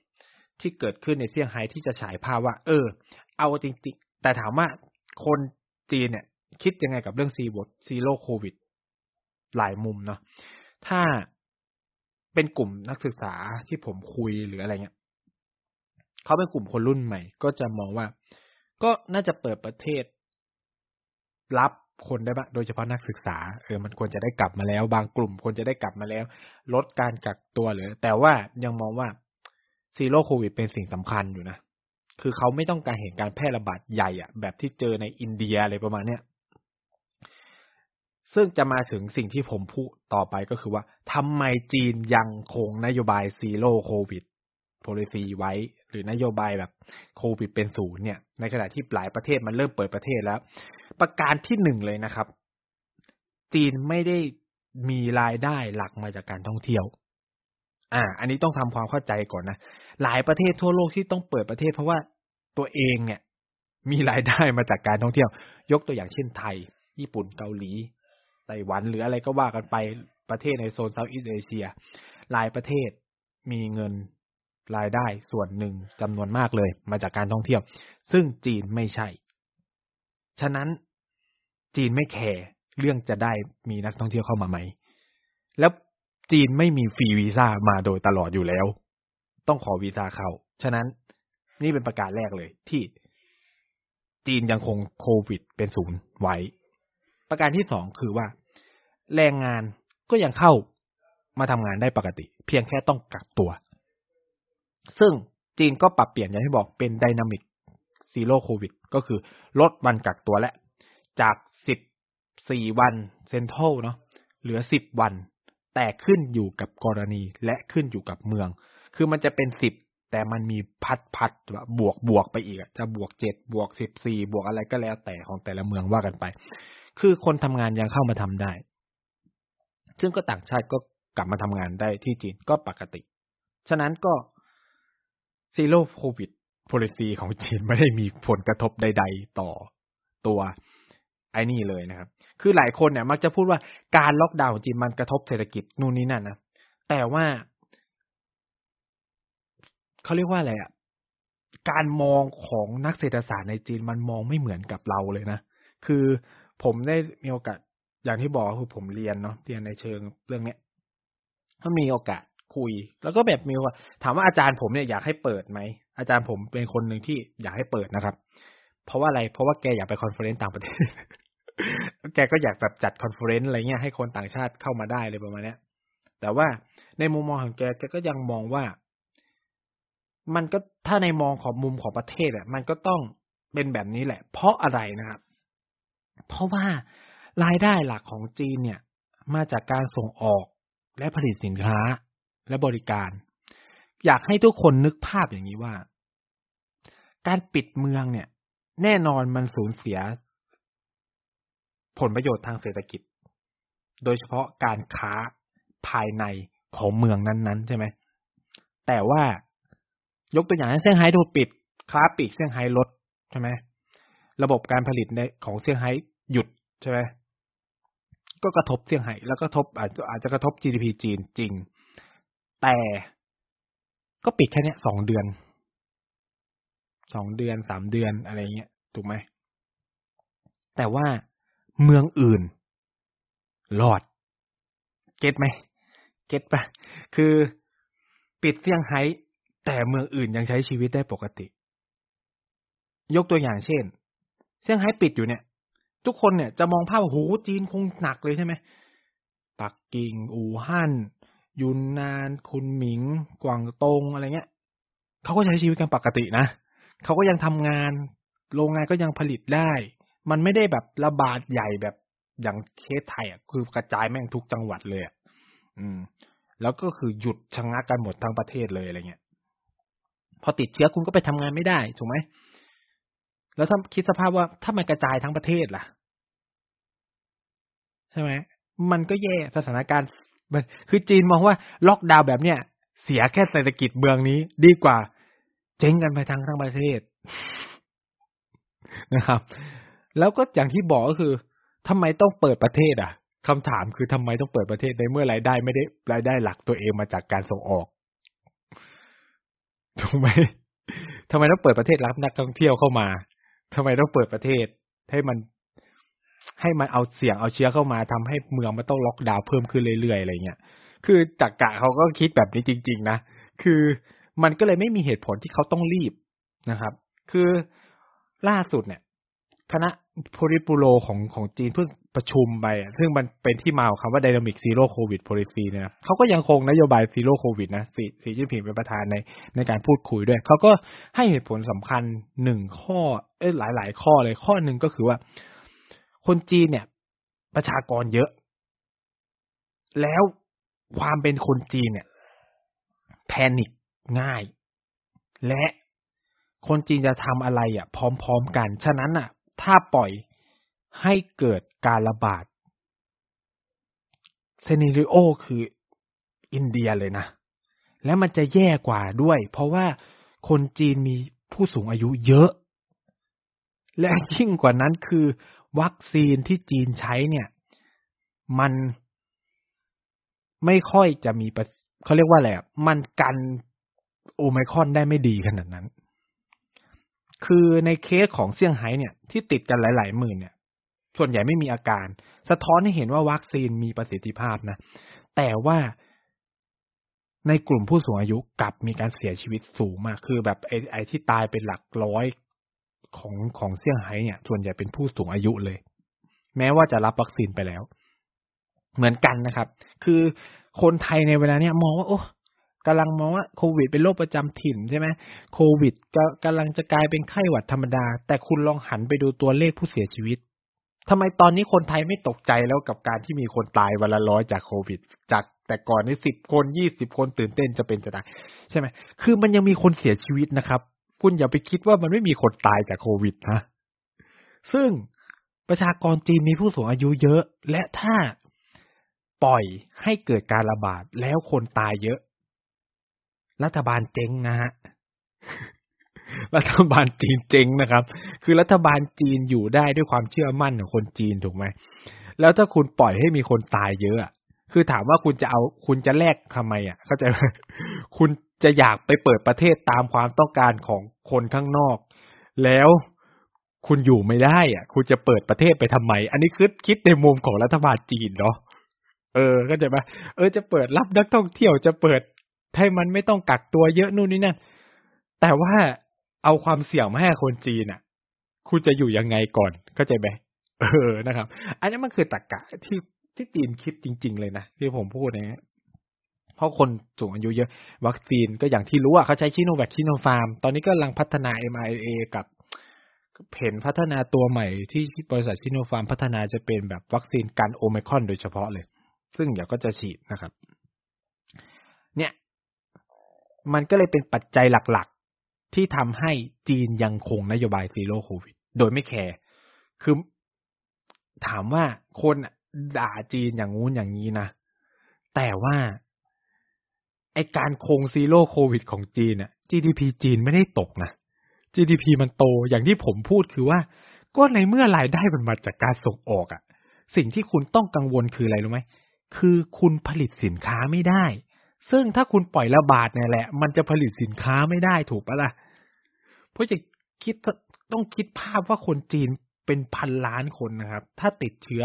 ที่เกิดขึ้นในเซี่ยงไฮ้ที่จะฉายภาพว่า เออ เอาจริงๆ แต่ถามว่าคนจีนเนี่ย คิดยังไงกับเรื่องซีบท zero COVID หลายมุมเนาะถ้าเป็นกลุ่มนักศึกษาที่ผมคุยหรืออะไรเงี้ยเขาเป็นกลุ่มคนรุ่นใหม่ ก็จะมองว่า ก็น่าจะเปิดประเทศ รับคนได้บ้างโดยเฉพาะนักศึกษา เออ มันควรจะได้กลับมาแล้ว บางกลุ่มควรจะได้กลับมาแล้ว ลดการกักตัวหรือ แต่ว่ายังมองว่า ซีโร่โควิดเป็นสิ่งสำคัญอยู่นะ คือเขาไม่ต้องการเห็นการแพร่ระบาดใหญ่อะแบบที่เจอในอินเดียอะไรประมาณเนี้ยซึ่งจะมาถึงสิ่งที่ผมพูดต่อไปก็คือว่าทำไมจีนยังคงนโยบายซีโร่โควิด policy ไว้ หรือนโยบายแบบโควิดเป็นศูนย์เนี่ย ในขณะที่หลายประเทศมันเริ่มเปิดประเทศแล้ว ประการที่หนึ่งเลยนะครับ จีนไม่ได้มีรายได้หลักมาจากการท่องเที่ยว อ่า อันนี้ต้องทำความเข้าใจก่อนนะ หลายประเทศทั่วโลกที่ต้องเปิดประเทศ เพราะว่าตัวเองเนี่ย มีรายได้มาจากการท่องเที่ยว ยกตัวอย่างเช่นไทย ญี่ปุ่นเกาหลีไต้หวันหรืออะไรก็ว่ากันไปประเทศในโซนเซาท์อีสเอเชียหลายประเทศมีเงินรายได้ส่วนหนึ่งจำนวนมากเลย มาจากการท่องเที่ยว ซึ่งจีนไม่ใช่ ฉะนั้นจีนไม่แคร์เรื่องจะได้มีนักท่องเที่ยวเข้ามาไหม แล้ว จีนไม่มีฟรีวีซ่ามาโดยตลอดอยู่แล้ว ต้องขอวีซ่าเข้า ฉะนั้นนี่เป็นประการแรกเลย ที่จีนยังคงโควิดเป็นศูนย์ไว้ ประการที่สองคือว่า แรงงานก็ยังเข้ามาทำงานได้ปกติ เพียงแค่ต้องกักตัว ซึ่งจีนก็ปรับเปลี่ยนอย่างที่บอกเป็น dynamic zero COVID ก็คือลดวันกักตัวและ จากสิบสี่วันเซนทรัลเนาะเหลือสิบวัน แต่ขึ้นอยู่กับกรณีและขึ้นอยู่กับเมือง คือมันจะเป็นสิบแต่มันมีพัดพัดบวกบวกไปอีกจะบวกเจ็ดบวกสิบสี่บวกอะไรก็แล้วแต่ของแต่ละเมืองว่ากันไป คือคนทำงานยังเข้ามาทำได้ ซึ่งก็ต่างชาติก็กลับมาทำงานได้ที่จีนก็ปกติ ฉะนั้นก็ซีโร่โควิด policy ของจีนไม่ได้มีผลกระทบใด ๆ ต่อตัวไอ้นี่เลยนะครับ คือหลายคนเนี่ยมักจะพูดว่าการล็อกดาวน์ของจีนมันกระทบเศรษฐกิจนู่นนี่นั่นนะแต่ว่าเขาเรียกว่าอะไรอะการมองของนักเศรษฐศาสตร์ในจีนมันมองไม่เหมือนกับเราเลยนะ คือผมได้มีโอกาสอย่างที่บอกคือผมเรียนเนาะเรียนในเชิงเรื่องเนี้ยถ้ามีโอกาสคุย แล้วก็แบบมีว่าถามว่าอาจารย์ผมเนี่ยอยากให้เปิดไหมอาจารย์ผมเป็นคนหนึ่งที่อยากให้เปิดนะครับ เพราะว่าอะไรเพราะว่าแกอยากไป conference ต่างประเทศ แกก็อยากแบบจัด conference อะไรเงี้ยให้คนต่างชาติเข้ามาได้เลยประมาณนี้แต่ว่าในมุมมองของแกแกก็ยังมองว่า มันก็ถ้าในมองของมุมของประเทศอะ มันก็ต้องเป็นแบบนี้แหละ เพราะอะไรนะครับ เพราะว่ารายได้หลักของจีนเนี่ย มาจากการส่งออกและผลิตสินค้าและบริการ อยากให้ทุกคนนึกภาพอย่างนี้ว่า การปิดเมืองเนี่ย แน่นอนมันสูญเสีย ผลประโยชน์ทางเศรษฐกิจ โดยเฉพาะการค้าภายในของเมืองนั้นๆ ใช่ไหม แต่ว่ายกตัวอย่างเซี่ยงไฮ้ถูกปิด ค้าปิดเซี่ยงไฮ้ลดใช่ไหมระบบการผลิตในของเซี่ยงไฮ้หยุดใช่ไหมก็กระทบเซี่ยงไฮ้แล้วก็ทบอาจจะอาจจะกระทบ GDP จีนจริง แต่ก็ปิดแค่นี้สองเดือนสองเดือนสามเดือนอะไรเงี้ยถูกไหมแต่ว่า เมืองอื่น รอด เก็ตไหม เก็ตปะคือปิดเซี่ยงไฮ้แต่เมืองอื่นยังใช้ชีวิตได้ปกติ ยกตัวอย่างเช่น เซี่ยงไฮ้ปิดอยู่เนี่ย ทุกคนเนี่ยจะมองภาพว่าโหจีนคงหนักเลยใช่ไหมปักกิ่ง อู่ฮั่นยุนนาน คุนหมิง กวางตงอะไรเงี้ยเขาก็ใช้ชีวิตกันปกตินะเขาก็ยังทำงาน โรงงานก็ยังผลิตได้ มันไม่ได้แบบระบาดใหญ่แบบอย่างเคสไทยอะคือกระจายแม่งทุกจังหวัดเลยอะอืม แล้วก็คือหยุดชะงักกันหมดทั้งประเทศเลยอะไรเงี้ย พอติดเชื้อคุณก็ไปทำงานไม่ได้ถูกไหมแล้วถ้าคิดสภาพว่าถ้ามันกระจายทั้งประเทศล่ะ ใช่ไหมมันก็แย่สถานการณ์มันคือจีนมองว่าล็อกดาวน์แบบเนี้ยเสียแค่เศรษฐกิจเมืองนี้ดีกว่า เจ๊งกันไปทั้งทั้งประเทศนะครับ แล้วก็อย่างที่บอกก็คือทำไมต้องเปิดประเทศ อะคำถามคือทำไมต้องเปิดประเทศในเมื่อรายได้ไม่ได้รายได้หลักตัวเองมาจากการส่งออกถูกไหมทำไมต้องเปิดประเทศรับนักท่องเที่ยวเข้ามาทำไมต้องเปิดประเทศให้มันให้มันเอาเสียงเอาเชื้อเข้ามาทำให้เมืองมันต้องล็อกดาวน์เพิ่มขึ้นเรื่อยๆอะไรเงี้ย คือจักกะเขาก็คิดแบบนี้จริง ๆ นะ คือมันก็เลยไม่มีเหตุผลที่เขาต้องรีบนะครับ คือล่าสุดเนี่ย คณะโพลิปูโรของของจีนเพิ่งประชุมไป ซึ่งมันเป็นที่มาของคำว่า Dynamic Zero COVID Policy เนี่ยเขาก็ยังคงนโยบาย Zero COVID นะสีสีจิ้นผิงเป็นประธานในในการพูดคุยด้วย เขาก็ให้เหตุผลสำคัญหนึ่งข้อ เอ้หลายหลายข้อเลยข้อหนึ่งก็คือว่า คนจีนเนี่ย ประชากรเยอะ แล้วความเป็นคนจีนเนี่ยแพนิคง่าย และคนจีนจะทำอะไรอะ พร้อม ๆ กัน ฉะนั้นอะ ถ้าปล่อยให้เกิดการระบาดเซนิริโอคืออินเดียเลยนะ และมันจะแย่กว่าด้วย เพราะว่าคนจีนมีผู้สูงอายุเยอะ และยิ่งกว่านั้นคือ วัคซีนที่จีนใช้เนี่ย มันไม่ค่อยจะมีเขาเรียกว่าอะไรอะมันกันโอไมคอนได้ไม่ดีขนาดนั้น คือในเคสของเซี่ยงไฮ้เนี่ยที่ติดกันหลาย ๆ หมื่นเนี่ย ส่วนใหญ่ไม่มีอาการ สะท้อนให้เห็นว่าวัคซีนมีประสิทธิภาพนะ แต่ว่าในกลุ่มผู้สูงอายุกลับมีการเสียชีวิตสูงมาก คือแบบไอ้ไอที่ตายเป็นหลักร้อยของของเซี่ยงไฮ้เนี่ย ส่วนใหญ่เป็นผู้สูงอายุเลย แม้ว่าจะรับวัคซีนไปแล้ว เหมือนกันนะครับ คือคนไทยในเวลาเนี้ยมองว่า โอ้ กำลังมองว่าโควิดเป็นโรคประจำถิ่นใช่ไหมโควิดก็กำลังจะกลายเป็นไข้หวัดธรรมดา แต่คุณลองหันไปดูตัวเลขผู้เสียชีวิตทำไมตอนนี้คนไทยไม่ตกใจแล้วกับการที่มีคนตายวันละร้อยจากโควิด จากแต่ก่อนนี่สิบคนยี่สิบคนตื่นเต้นจะเป็นจะตายใช่ไหมคือมันยังมีคนเสียชีวิตนะครับ คุณอย่าไปคิดว่ามันไม่มีคนตายจากโควิดนะซึ่งประชากรจีนมีผู้สูงอายุเยอะ และถ้าปล่อยให้เกิดการระบาดแล้วคนตายเยอะ รัฐบาลเจ๊งนะฮะรัฐบาลจีนเจ๊งนะครับ คือรัฐบาลจีนอยู่ได้ด้วยความเชื่อมั่นของคนจีนถูกไหมแล้วถ้าคุณปล่อยให้มีคนตายเยอะคือถามว่าคุณจะเอาคุณจะแลกทำไมอะ เข้าใจไหมคุณจะอยากไปเปิดประเทศตามความต้องการของคนข้างนอก แล้วคุณอยู่ไม่ได้อะ คุณจะเปิดประเทศไปทำไม อันนี้คือคิดในมุมของรัฐบาลจีนเนาะเออเข้าใจไหมเออจะเปิดรับนักท่องเที่ยวจะเปิด ให้มันไม่ต้องกักตัวเยอะนู่นนี่นั่น แต่ว่าเอาความเสี่ยงมาให้คนจีนอะ คุณจะอยู่ยังไงก่อนเข้าใจไหมเออนะครับ อันนี้มันคือตรกกะที่ที่จีนคิดจริง ๆ เลยนะที่ผมพูดนะเพราะคนสูงอายุเยอะ วัคซีนก็อย่างที่รู้อะเขาใช้ซิโนแวคซิโนฟาร์ม ตอนนี้ก็กำลังพัฒนา mRNA กับเห็นพัฒนาตัวใหม่ที่บริษัทซิโนฟาร์มพัฒนาจะเป็นแบบวัคซีนกันโอไมครอนโดยเฉพาะเลย ซึ่งเดี๋ยวก็จะฉีดนะครับ มันก็เลยเป็นปัจจัยหลักๆ ที่ทำให้จีนยังคงนโยบาย zero COVID โดยไม่แคร์ คือ ถามว่าคนด่าจีนอย่างงู้นอย่างนี้นะ แต่ว่าไอการคงซีโร่โควิดของจีนอะ GDP จีนไม่ได้ตกนะ GDP มันโตอย่างที่ผมพูดคือว่า ก็ในเมื่อรายได้มันมาจากการส่งออกอะสิ่งที่คุณต้องกังวลคืออะไรรู้ไหม คือคุณผลิตสินค้าไม่ได้ ซึ่งถ้าคุณปล่อยระบาดเนี่ยแหละ มันจะผลิตสินค้าไม่ได้ถูกปะล่ะ เพราะจะคิดต้องคิดภาพว่าคนจีนเป็นพันล้านคนนะครับ ถ้าติดเชื้อ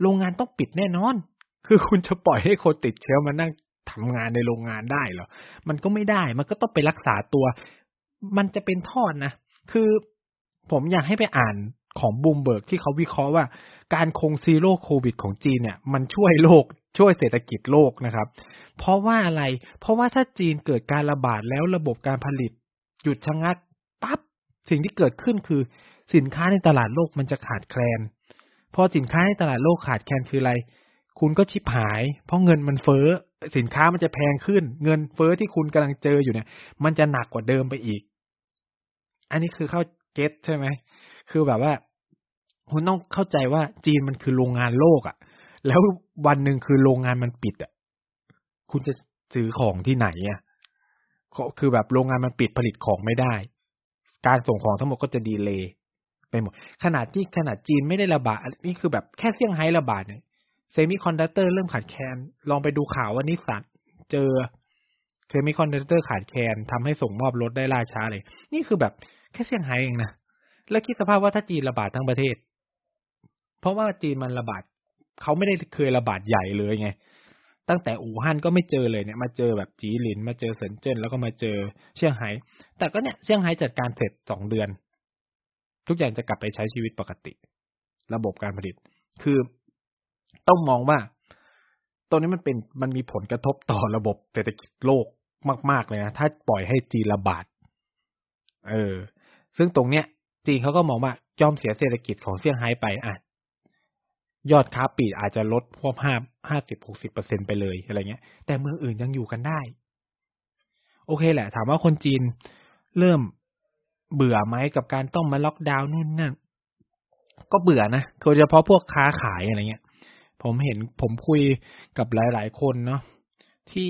โรงงานต้องปิดแน่นอน คือคุณจะปล่อยให้คนติดเชื้อมานั่งทำงานในโรงงานได้เหรอ มันก็ไม่ได้ มันก็ต้องไปรักษาตัว มันจะเป็นทอดนะ คือผมอยากให้ไปอ่าน ของบูมเบิร์กที่เขาวิเคราะห์ว่า การคง zero COVID ของจีนเนี่ย มันช่วยโลกช่วยเศรษฐกิจโลกนะครับ เพราะว่าอะไร เพราะว่าถ้าจีนเกิดการระบาดแล้วระบบการผลิต หยุดชะงักปั๊บสิ่งที่เกิดขึ้นคือ สินค้าในตลาดโลกมันจะขาดแคลน พอสินค้าในตลาดโลกขาดแคลนคืออะไร คุณก็ชิบหาย เพราะเงินมันเฟ้อสินค้ามันจะแพงขึ้น เงินเฟ้อที่คุณกำลังเจออยู่เนี่ย มันจะหนักกว่าเดิมไปอีก อันนี้คือเข้าเก็ตใช่ไหม คือแบบว่าคุณต้องเข้าใจว่าจีนมันคือโรงงานโลกอะ่ะ แล้ววันหนึ่งคือโรงงานมันปิดอะ คุณจะซื้อของที่ไหนอะคือแบบโรงงานมันปิดผลิตของไม่ได้ การส่งของทั้งหมดก็จะ delay ไปหมด ขนาดที่ขนาดจีนไม่ได้ระบาด นี่คือแบบแค่เซี่ยงไฮ้ระบาดเนี่ยเซมิคอนดักเตอร์เริ่มขาดแคลน ลองไปดูข่าวว่านิสสันเจอเซมิคอนดักเตอร์ขาดแคลนทำให้ส่งมอบรถได้ล่าช้าเลย นี่คือแบบแค่เซี่ยงไฮ้เองนะ แล้วคิดสภาพว่าถ้าจีนระบาดทั้งประเทศ เพราะว่าจีนมันระบาดเขาไม่ได้เคยระบาดใหญ่เลยไง ตั้งแต่อู่ฮั่นก็ไม่เจอเลยเนี่ย มาเจอแบบจีหลิน มาเจอเซินเจิ้นแล้วก็มาเจอเซี่ยงไฮ้แต่ก็เนี่ยเซี่ยงไฮ้จัดการเสร็จสองเดือน ทุกอย่างจะกลับไปใช้ชีวิตปกติ ระบบการผลิต คือต้องมองว่าตรงนี้มันเป็นมันมีผลกระทบต่อระบบเศรษฐกิจโลกมาก ๆ เลยนะ ถ้าปล่อยให้จีนระบาด เออ ซึ่งตรงเนี้ย จีนเขาก็มองว่ายอมเสียเศรษฐกิจของเซี่ยงไฮ้ไปอะยอดค้าปีอาจจะลดพวกห้าห้าสิบหกสิบเปอร์เซ็นไปเลยอะไรเงี้ย แต่เมืองอื่นยังอยู่กันได้ โอเคแหละ ถามว่าคนจีนเริ่มเบื่อไหมกับการต้องมาล็อกดาวน์นู่นนั่น ก็เบื่อนะโดยเฉพาะพวกค้าขายอะไรเงี้ย ผมเห็นผมคุยกับหลาย ๆ คนเนาะที่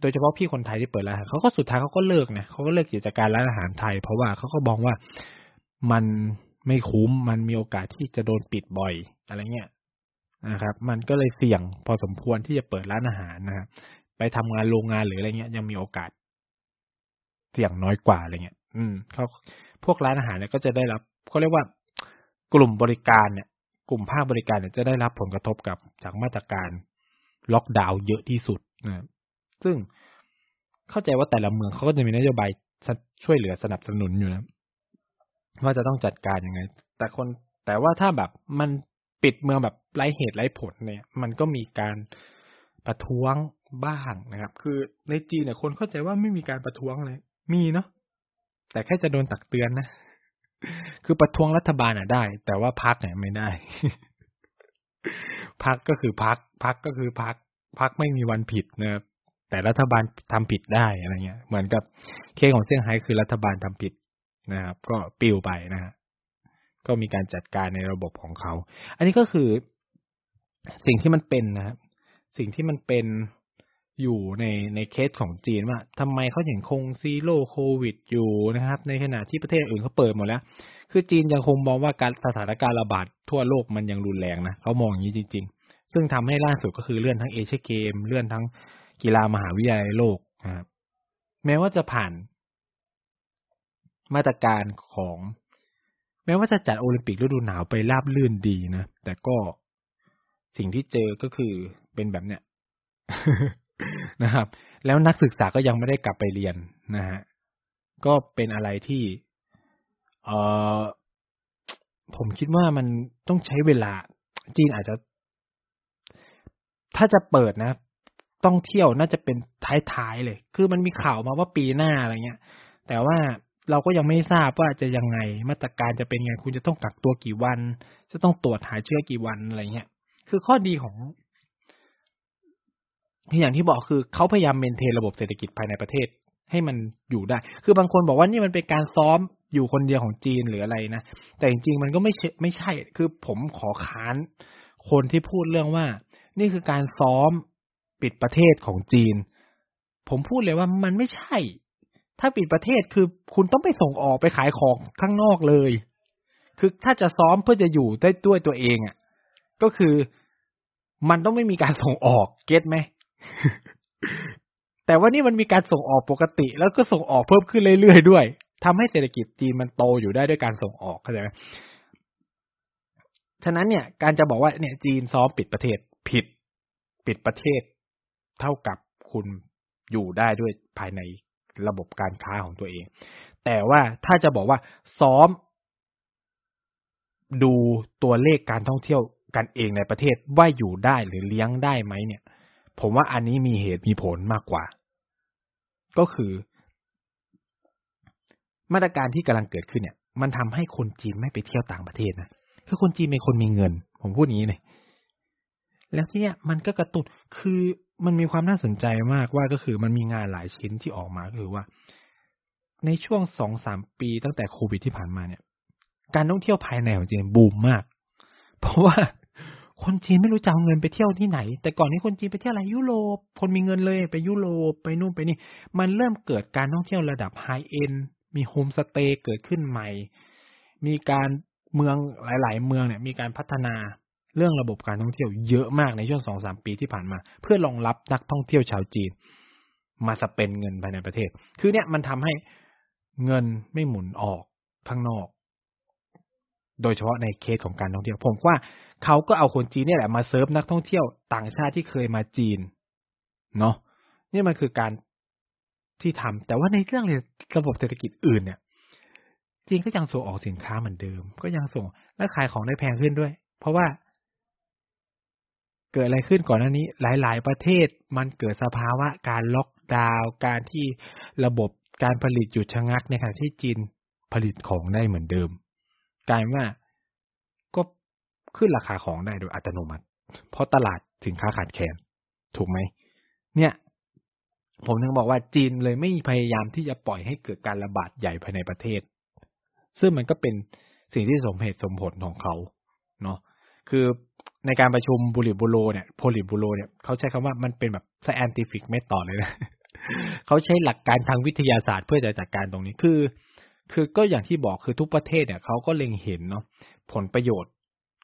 โดยเฉพาะพี่คนไทยที่เปิดร้านเขาก็สุดท้ายเขาก็เลิกนะเขาก็เลิกกิจการร้านอาหารไทย เพราะว่าเขาก็มองว่า มันไม่คุ้มมันมีโอกาสที่จะโดนปิดบ่อยอะไรเงี้ยนะครับ มันก็เลยเสี่ยงพอสมควรที่จะเปิดร้านอาหารนะครับไปทำงานโรงงานหรืออะไรเงี้ยยังมีโอกาส เสี่ยงน้อยกว่าอะไรเงี้ย อืมเขาพวกร้านอาหารเนี่ยก็จะได้รับเขาเรียกว่ากลุ่มบริการเนี่ย กลุ่มภาคบริการเนี่ยจะได้รับผลกระทบกับจากมาตรการล็อกดาวน์เยอะที่สุดนะซึ่งเข้าใจว่าแต่ละเมืองเขาก็จะมีนโยบายช่วยเหลือสนับสนุนอยู่นะ ว่าจะต้องจัดการยังไง แต่คนแต่ว่าถ้าแบบมันปิดเมืองแบบไร้เหตุไร้ผลเนี่ย มันก็มีการประท้วงบ้างนะครับ คือในจีนเนี่ยคนเข้าใจว่าไม่มีการประท้วงเลย มีเนาะแต่แค่จะโดนตักเตือนนะ คือประท้วงรัฐบาลอะได้ แต่ว่าพักเนี่ยไม่ได้ พักก็คือพัก พักก็คือพัก พักไม่มีวันผิดนะครับแต่รัฐบาลทำผิดได้อะไรเงี้ย เหมือนกับเคสของเซี่ยงไฮ้คือรัฐบาลทำผิด นะครับ ก็ปิวไปนะฮะก็มีการจัดการในระบบของเขา อันนี้ก็คือสิ่งที่มันเป็นนะครับ สิ่งที่มันเป็นอยู่ในในเคสของจีนว่าทำไมเขาอย่างคงซีโร่โควิดอยู่นะครับ ในขณะที่ประเทศอื่นเขาเปิดหมดแล้ว คือจีนยังคงมองว่าการสถานการณ์ระบาดทั่วโลกมันยังรุนแรงนะเขามองอย่างนี้จริง ๆ ซึ่งทำให้ล่าสุดก็คือเลื่อนทั้งเอเชียเกม เลื่อนทั้งกีฬามหาวิทยาลัยโลกนะครับแม้ว่าจะผ่าน มาตรการของ แม้ว่าจะจัดโอลิมปิกฤดูหนาวไปราบลื่นดีนะ แต่ก็สิ่งที่เจอก็คือเป็นแบบเนี้ยนะครับ แล้วนักศึกษาก็ยังไม่ได้กลับไปเรียนนะฮะก็เป็นอะไรที่ เออผมคิดว่ามันต้องใช้เวลา จีนอาจจะ ถ้าจะเปิดนะต้องเที่ยวน่าจะเป็นท้ายๆเลย คือมันมีข่าวมาว่าปีหน้าอะไรเงี้ย แต่ว่า เราก็ยังไม่ทราบว่าจะยังไงมาตรการจะเป็นไง คุณจะต้องกักตัวกี่วัน จะต้องตรวจหาเชื้อกี่วันอะไรเงี้ย คือข้อดีของ ที่อย่างที่บอกคือเขาพยายามเมนเทนระบบเศรษฐกิจภายในประเทศ ให้มันอยู่ได้ คือบางคนบอกว่านี่มันเป็นการซ้อมอยู่คนเดียวของจีนหรืออะไรนะ แต่จริงๆมันก็ไม่ใช่ไม่ใช่ คือผมขอค้านคนที่พูดเรื่องว่า นี่คือการซ้อมปิดประเทศของจีน ผมพูดเลยว่ามันไม่ใช่ ถ้าปิดประเทศคือคุณต้องไปส่งออกไปขายของข้างนอกเลย คือถ้าจะซ้อมเพื่อจะอยู่ได้ด้วยตัวเองอะ่ะ ก็คือมันต้องไม่มีการส่งออกเก็ตไหม แต่ว่านี่มันมีการส่งออกปกติ แล้วก็ส่งออกเพิ่มขึ้นเรื่อยๆด้วยทำให้เศรษฐกิจจีนมันโตอยู่ได้ด้วยการส่งออกเข้าใจไหมฉะนั้นเนี่ย การจะบอกว่าเนี่ย จีนซ้อมปิดประเทศผิด ปิดประเทศ เท่ากับคุณอยู่ได้ด้วยภายใน ระบบการค้าของตัวเอง แต่ว่าถ้าจะบอกว่าซ้อม ดูตัวเลขการท่องเที่ยวกันเองในประเทศว่าอยู่ได้หรือเลี้ยงได้ไหมเนี่ย ผมว่าอันนี้มีเหตุมีผลมากกว่า ก็คือ มาตรการที่กำลังเกิดขึ้นเนี่ย มันทำให้คนจีนไม่ไปเที่ยวต่างประเทศนะคือคนจีนเป็นคนมีเงิน ผมพูดอย่างนี้เลยแล้วที่เนี้ยมันก็กระตุนคือ มันมีความน่าสนใจมากว่าก็คือมันมีงานหลายชิ้นที่ออกมาคือว่า ในช่วงสองสามปีตั้งแต่โควิดที่ผ่านมาเนี่ย การท่องเที่ยวภายในของจีนบูมมาก เพราะว่าคนจีนไม่รู้จะเอาเงินไปเที่ยวที่ไหน แต่ก่อนนี้คนจีนไปเที่ยวอะไรยุโรปคนมีเงินเลยไปยุโรปไปนู่นไปนี่ มันเริ่มเกิดการท่องเที่ยวระดับไฮเอ็นมีโฮมสเตย์เกิดขึ้นใหม่ มีการเมืองหลาย ๆ เมืองเนี่ยมีการพัฒนา เรื่องระบบการท่องเที่ยวเยอะมากในช่วงสองสามปีที่ผ่านมา เพื่อรองรับนักท่องเที่ยวชาวจีน มาสเปนเงินภายในประเทศ คือเนี่ยมันทำให้เงินไม่หมุนออกข้างนอก โดยเฉพาะในเคสของการท่องเที่ยว ผมว่าเขาก็เอาคนจีนเนี่ยแหละมาเซิร์ฟนักท่องเที่ยวต่างชาติที่เคยมาจีน เนาะนี่มันคือการที่ทำแต่ว่าในเรื่องระบบเศรษฐกิจอื่นเนี่ยจีนก็ยังส่งออกสินค้าเหมือนเดิม ก็ยังส่งและขายของได้แพงขึ้นด้วย เพราะว่า เกิดอะไรขึ้นก่อนหน้านี้ หลาย ๆ ประเทศมันเกิดสภาวะการล็อกดาวน์การที่ระบบการผลิตหยุดชะงักในขณะที่จีนผลิตของได้เหมือนเดิม กลายว่าก็ขึ้นราคาของได้โดยอัตโนมัติ เพราะตลาดสินค้าขาดแคลนถูกไหมเนี่ย ผมถึงบอกว่าจีนเลยไม่พยายามที่จะปล่อยให้เกิดการระบาดใหญ่ภายในประเทศ ซึ่งมันก็เป็นสิ่งที่สมเหตุสมผลของเขาเนาะ คือในการประชุมบุริบูโรเนี่ยโพลิบูโรเนี่ยเขาใช้คำว่ามันเป็นแบบ scientific method เลยนะเขาใช้หลักการทางวิทยาศาสตร์เพื่อจะจัดการตรงนี้คือ คือก็อย่างที่บอกคือทุกประเทศเนี่ยเขาก็เล็งเห็นเนาะผลประโยชน์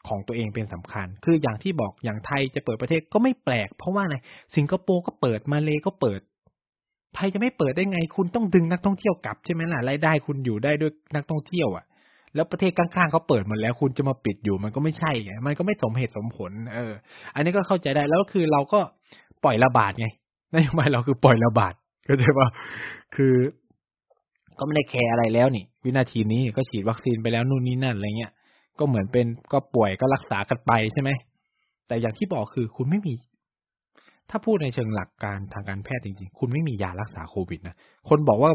ของตัวเองเป็นสำคัญ คืออย่างที่บอกอย่างไทยจะเปิดประเทศก็ไม่แปลก เพราะว่าอะไรสิงคโปร์ก็เปิดมาเลก็เปิด ไทยจะไม่เปิดได้ไง คุณต้องดึงนักท่องเที่ยวกลับใช่ไหมล่ะรายได้คุณอยู่ได้ด้วยนักท่องเที่ยวอะ แล้วประเทศข้างๆเขาเปิดหมดแล้วคุณจะมาปิดอยู่ มันก็ไม่ใช่ไงมันก็ไม่สมเหตุสมผล เออ อันนี้ก็เข้าใจได้แล้วคือเราก็ปล่อยระบาดไงนโยบายเราคือปล่อยระบาดก็ใช่ป่ะคือ ก็ไม่ได้แคร์อะไรแล้วนี่ วินาทีนี้ก็ฉีดวัคซีนไปแล้วนู่นนี่นั่นอะไรเงี้ยก็เหมือนเป็นก็ป่วยก็รักษากันไปใช่ไหมแต่อย่างที่บอกคือคุณไม่มี ถ้าพูดในเชิงหลักการทางการแพทย์จริงๆ คุณไม่มียารักษาโควิดนะคนบอกว่า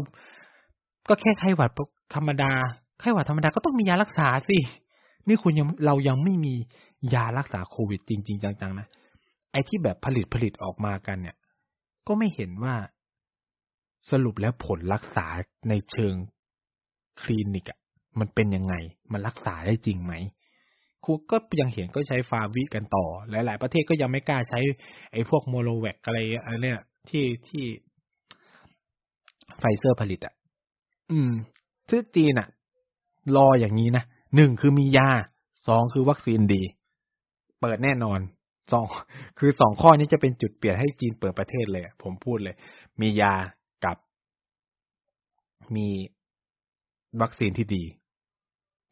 ก็แค่ไข้หวัดธรรมดา ไข้หวัดธรรมดาก็ต้องมียารักษาสิ นี่คุณยังเรายังไม่มียารักษาโควิดจริง ๆ จังๆนะ ไอ้ที่แบบผลิตผลิตออกมากันเนี่ย ก็ไม่เห็นว่าสรุปแล้วผลรักษาในเชิงคลินิกอะมันเป็นยังไง มันรักษาได้จริงไหมครูก็ยังเห็นก็ใช้ฟาวิกันต่อ หลาย ๆ ประเทศก็ยังไม่กล้าใช้ ไอ้พวกโมโลแวกอะไรอะไรเนี่ยที่ที่ไฟเซอร์ผลิตอะ อืมซึ่งจีนอะ รออย่างนี้นะหนึ่งคือมียาสองคือวัคซีนดี เปิดแน่นอนสองคือสองข้อนี้จะเป็นจุดเปลี่ยนให้จีนเปิดประเทศเลย ผมพูดเลย มียากับ มีวัคซีนที่ดี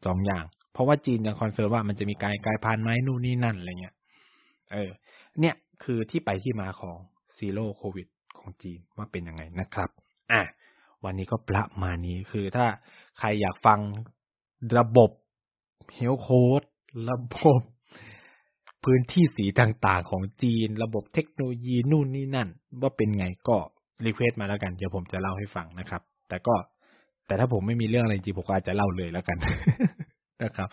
สองอย่าง เพราะว่าจีนยัง concern ว่ามันจะมีการกลายพันธุ์ไหมนู่นนี่นั่นอะไรเงี้ยเออ เนี่ยคือที่ไปที่มาของ Zero COVID ของจีนว่าเป็นยังไงนะครับ อะ วันนี้ก็ประมาณนี้คือถ้าใครอยากฟัง ระบบ health code ระบบพื้นที่สีต่างๆของจีน ระบบเทคโนโลยีนู่นนี่นั่น ว่าเป็นไงก็ request มาแล้วกัน เดี๋ยวผมจะเล่าให้ฟังนะครับ แต่ก็แต่ถ้าผมไม่มีเรื่องอะไรจริงผมก็อาจจะเล่าเลยแล้วกันนะครับ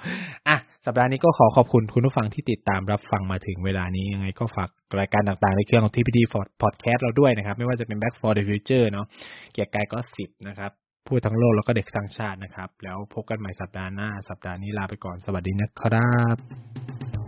อะสัปดาห์นี้ก็ขอขอบคุณคุณผู้ฟังที่ติดตามรับฟังมาถึงเวลานี้ยังไงก็ฝากรายการต่างๆในเครื่องของ TPD Podcast เราด้วยนะครับ ไม่ว่าจะเป็น Back for the Future เนาะเกียร์กายก็สิบนะครับ พูดทั้งโลกแล้วก็เด็กสร้างชาตินะครับ แล้วพบกันใหม่สัปดาห์หน้า สัปดาห์นี้ลาไปก่อนสวัสดีนะครับ